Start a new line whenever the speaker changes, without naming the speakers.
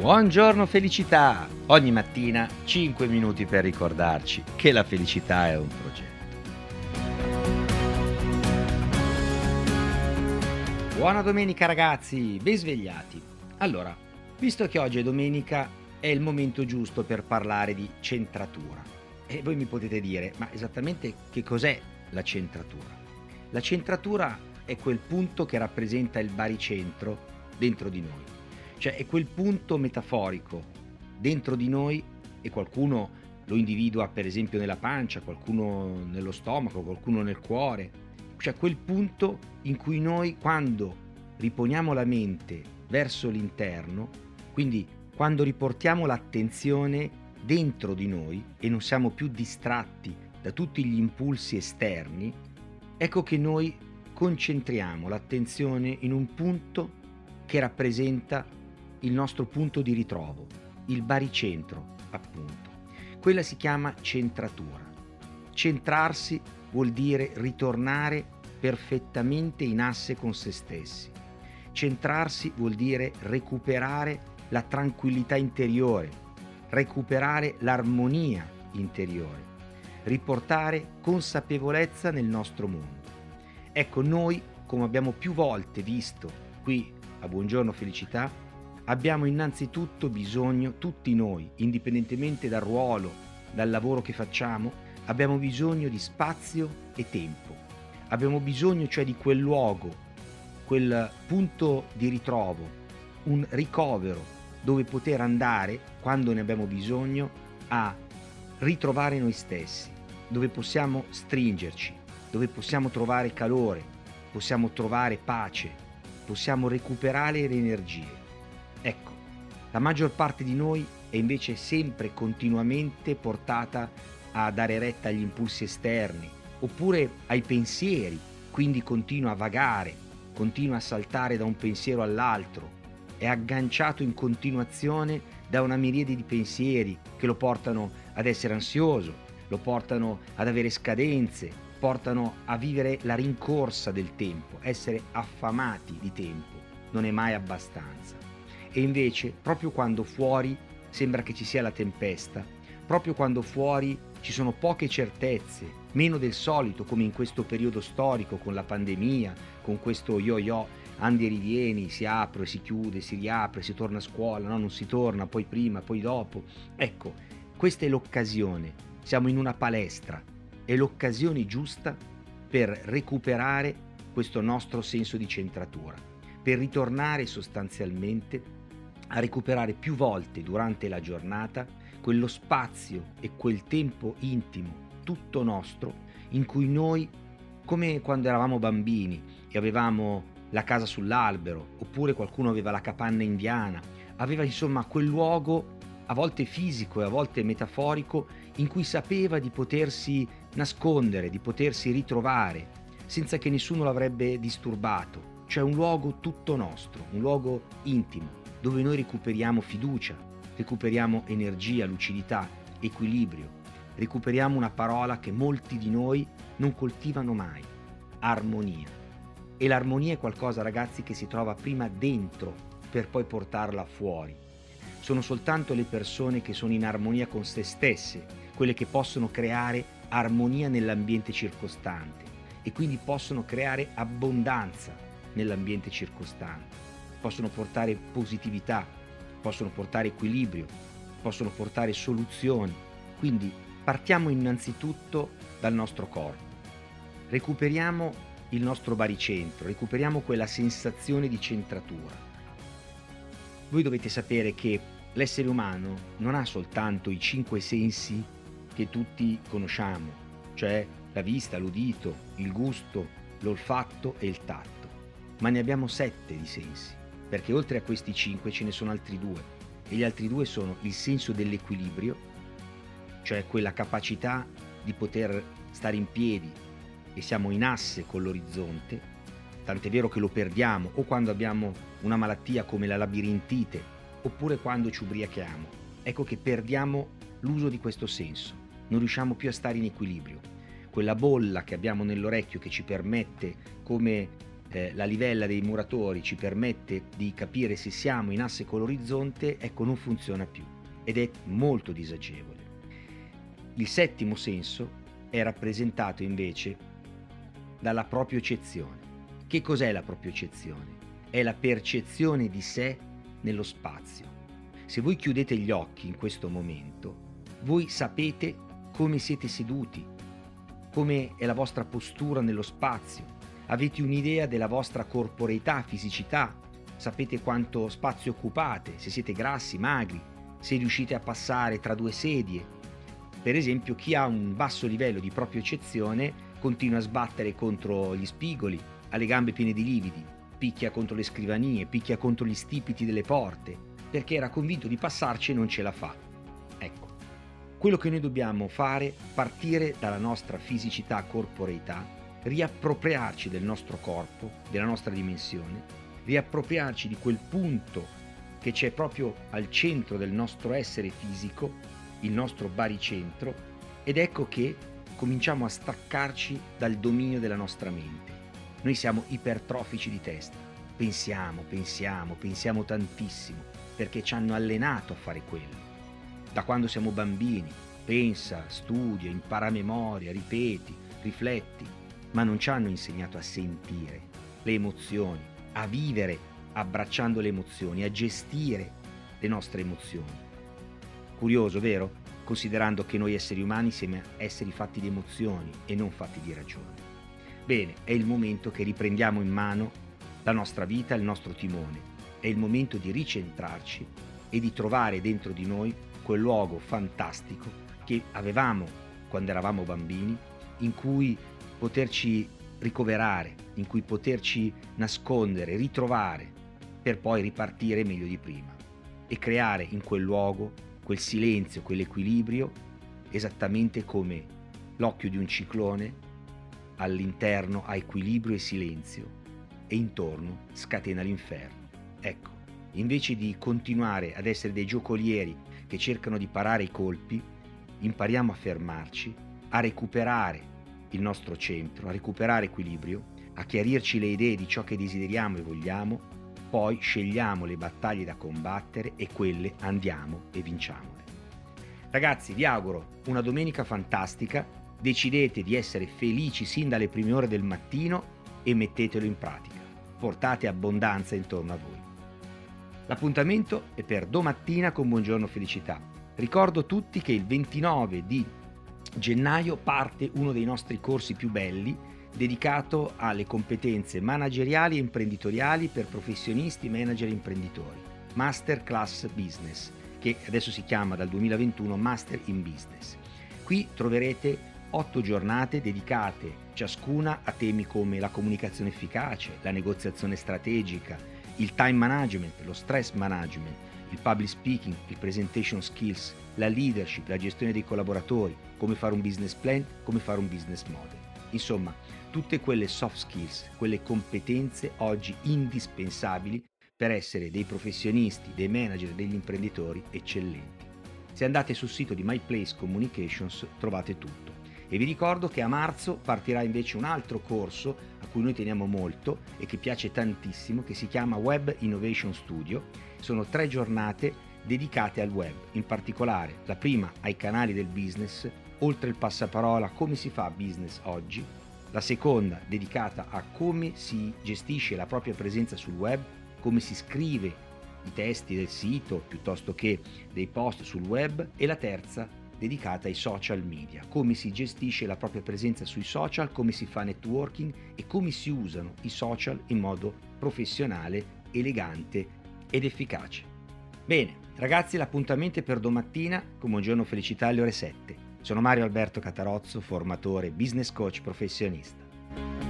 Buongiorno felicità! Ogni mattina 5 minuti per ricordarci che la felicità è un progetto. Buona domenica ragazzi, ben svegliati. Allora, visto che oggi è domenica, è il momento giusto per parlare di centratura. E voi mi potete dire, ma esattamente che cos'è la centratura? La centratura è quel punto che rappresenta il baricentro dentro di noi cioè è quel punto metaforico dentro di noi e qualcuno lo individua per esempio nella pancia, qualcuno nello stomaco, qualcuno nel cuore. Cioè quel punto in cui noi quando riponiamo la mente verso l'interno, quindi quando riportiamo l'attenzione dentro di noi e non siamo più distratti da tutti gli impulsi esterni, ecco che noi concentriamo l'attenzione in un punto che rappresenta il nostro punto di ritrovo, il baricentro, appunto. Quella si chiama centratura. Centrarsi vuol dire ritornare perfettamente in asse con se stessi. Centrarsi vuol dire recuperare la tranquillità interiore, recuperare l'armonia interiore, riportare consapevolezza nel nostro mondo. Ecco, noi, come abbiamo più volte visto qui a Buongiorno Felicità, abbiamo innanzitutto bisogno, tutti noi, indipendentemente dal ruolo, dal lavoro che facciamo, abbiamo bisogno di spazio e tempo. Abbiamo bisogno cioè di quel luogo, quel punto di ritrovo, un ricovero dove poter andare, quando ne abbiamo bisogno, a ritrovare noi stessi, dove possiamo stringerci, dove possiamo trovare calore, possiamo trovare pace, possiamo recuperare le energie. La maggior parte di noi è invece sempre continuamente portata a dare retta agli impulsi esterni oppure ai pensieri, quindi continua a vagare, continua a saltare da un pensiero all'altro, è agganciato in continuazione da una miriade di pensieri che lo portano ad essere ansioso, lo portano ad avere scadenze, portano a vivere la rincorsa del tempo, essere affamati di tempo. Non è mai abbastanza. E invece, proprio quando fuori sembra che ci sia la tempesta, proprio quando fuori ci sono poche certezze, meno del solito come in questo periodo storico con la pandemia, con questo yo-yo, andi e rivieni, si apre, si chiude, si riapre, si torna a scuola, no, non si torna, poi prima, poi dopo. Ecco, questa è l'occasione, siamo in una palestra, è l'occasione giusta per recuperare questo nostro senso di centratura, per ritornare sostanzialmente a recuperare più volte durante la giornata quello spazio e quel tempo intimo, tutto nostro, in cui noi, come quando eravamo bambini e avevamo la casa sull'albero, oppure qualcuno aveva la capanna indiana, aveva insomma quel luogo a volte fisico e a volte metaforico in cui sapeva di potersi nascondere, di potersi ritrovare, senza che nessuno l'avrebbe disturbato, cioè un luogo tutto nostro, un luogo intimo dove noi recuperiamo fiducia, recuperiamo energia, lucidità, equilibrio, recuperiamo una parola che molti di noi non coltivano mai, armonia. E l'armonia è qualcosa, ragazzi, che si trova prima dentro per poi portarla fuori. Sono soltanto le persone che sono in armonia con se stesse, quelle che possono creare armonia nell'ambiente circostante e quindi possono creare abbondanza nell'ambiente circostante possono portare positività, possono portare equilibrio, possono portare soluzioni. Quindi partiamo innanzitutto dal nostro corpo. Recuperiamo il nostro baricentro, recuperiamo quella sensazione di centratura. Voi dovete sapere che l'essere umano non ha soltanto i cinque sensi che tutti conosciamo, cioè la vista, l'udito, il gusto, l'olfatto e il tatto, ma ne abbiamo sette di sensi perché oltre a questi cinque ce ne sono altri due e gli altri due sono il senso dell'equilibrio, cioè quella capacità di poter stare in piedi e siamo in asse con l'orizzonte, tant'è vero che lo perdiamo o quando abbiamo una malattia come la labirintite oppure quando ci ubriachiamo. Ecco che perdiamo l'uso di questo senso, non riusciamo più a stare in equilibrio. Quella bolla che abbiamo nell'orecchio che ci permette, come eh, la livella dei muratori ci permette di capire se siamo in asse con l'orizzonte, ecco non funziona più ed è molto disagevole. Il settimo senso è rappresentato invece dalla proprio-cezione. Che cos'è la proprio-cezione? È la percezione di sé nello spazio. Se voi chiudete gli occhi in questo momento, voi sapete come siete seduti, come è la vostra postura nello spazio, avete un'idea della vostra corporeità, fisicità, sapete quanto spazio occupate, se siete grassi, magri, se riuscite a passare tra due sedie. Per esempio, chi ha un basso livello di propria eccezione continua a sbattere contro gli spigoli, ha le gambe piene di lividi, picchia contro le scrivanie, picchia contro gli stipiti delle porte, perché era convinto di passarci e non ce la fa. Ecco, quello che noi dobbiamo fare partire dalla nostra fisicità, corporeità, riappropriarci del nostro corpo, della nostra dimensione, riappropriarci di quel punto che c'è proprio al centro del nostro essere fisico, il nostro baricentro, ed ecco che cominciamo a staccarci dal dominio della nostra mente. Noi siamo ipertrofici di testa, pensiamo, pensiamo, pensiamo tantissimo, perché ci hanno allenato a fare quello. Da quando siamo bambini, pensa, studia, impara a memoria, ripeti, rifletti, ma non ci hanno insegnato a sentire le emozioni, a vivere abbracciando le emozioni, a gestire le nostre emozioni. Curioso, vero? Considerando che noi esseri umani siamo esseri fatti di emozioni e non fatti di ragione. Bene, è il momento che riprendiamo in mano la nostra vita, il nostro timone. È il momento di ricentrarci e di trovare dentro di noi quel luogo fantastico che avevamo quando eravamo bambini, in cui poterci ricoverare, in cui poterci nascondere, ritrovare, per poi ripartire meglio di prima e creare in quel luogo quel silenzio, quell'equilibrio, esattamente come l'occhio di un ciclone all'interno ha equilibrio e silenzio e intorno scatena l'inferno. Ecco, invece di continuare ad essere dei giocolieri che cercano di parare i colpi, impariamo a fermarci, a recuperare il nostro centro, a recuperare equilibrio, a chiarirci le idee di ciò che desideriamo e vogliamo, poi scegliamo le battaglie da combattere e quelle andiamo e vinciamole. Ragazzi, vi auguro una domenica fantastica, decidete di essere felici sin dalle prime ore del mattino e mettetelo in pratica. Portate abbondanza intorno a voi. L'appuntamento è per domattina con Buongiorno Felicità. Ricordo tutti che il 29 di gennaio parte uno dei nostri corsi più belli dedicato alle competenze manageriali e imprenditoriali per professionisti, manager e imprenditori, Masterclass Business, che adesso si chiama dal 2021 Master in Business. Qui troverete otto giornate dedicate ciascuna a temi come la comunicazione efficace, la negoziazione strategica, il time management, lo stress management, il public speaking, il presentation skills, la leadership, la gestione dei collaboratori, come fare un business plan, come fare un business model. Insomma, tutte quelle soft skills, quelle competenze oggi indispensabili per essere dei professionisti, dei manager, degli imprenditori eccellenti. Se andate sul sito di MyPlace Communications trovate tutto. E vi ricordo che a marzo partirà invece un altro corso a cui noi teniamo molto e che piace tantissimo, che si chiama Web Innovation Studio. Sono tre giornate dedicate al web, in particolare la prima ai canali del business, oltre il passaparola come si fa business oggi, la seconda dedicata a come si gestisce la propria presenza sul web, come si scrive i testi del sito piuttosto che dei post sul web e la terza dedicata ai social media, come si gestisce la propria presenza sui social, come si fa networking e come si usano i social in modo professionale, elegante ed efficace. Bene, ragazzi, l'appuntamento è per domattina con Buongiorno Felicità alle ore 7. Sono Mario Alberto Catarozzo, formatore, business coach professionista.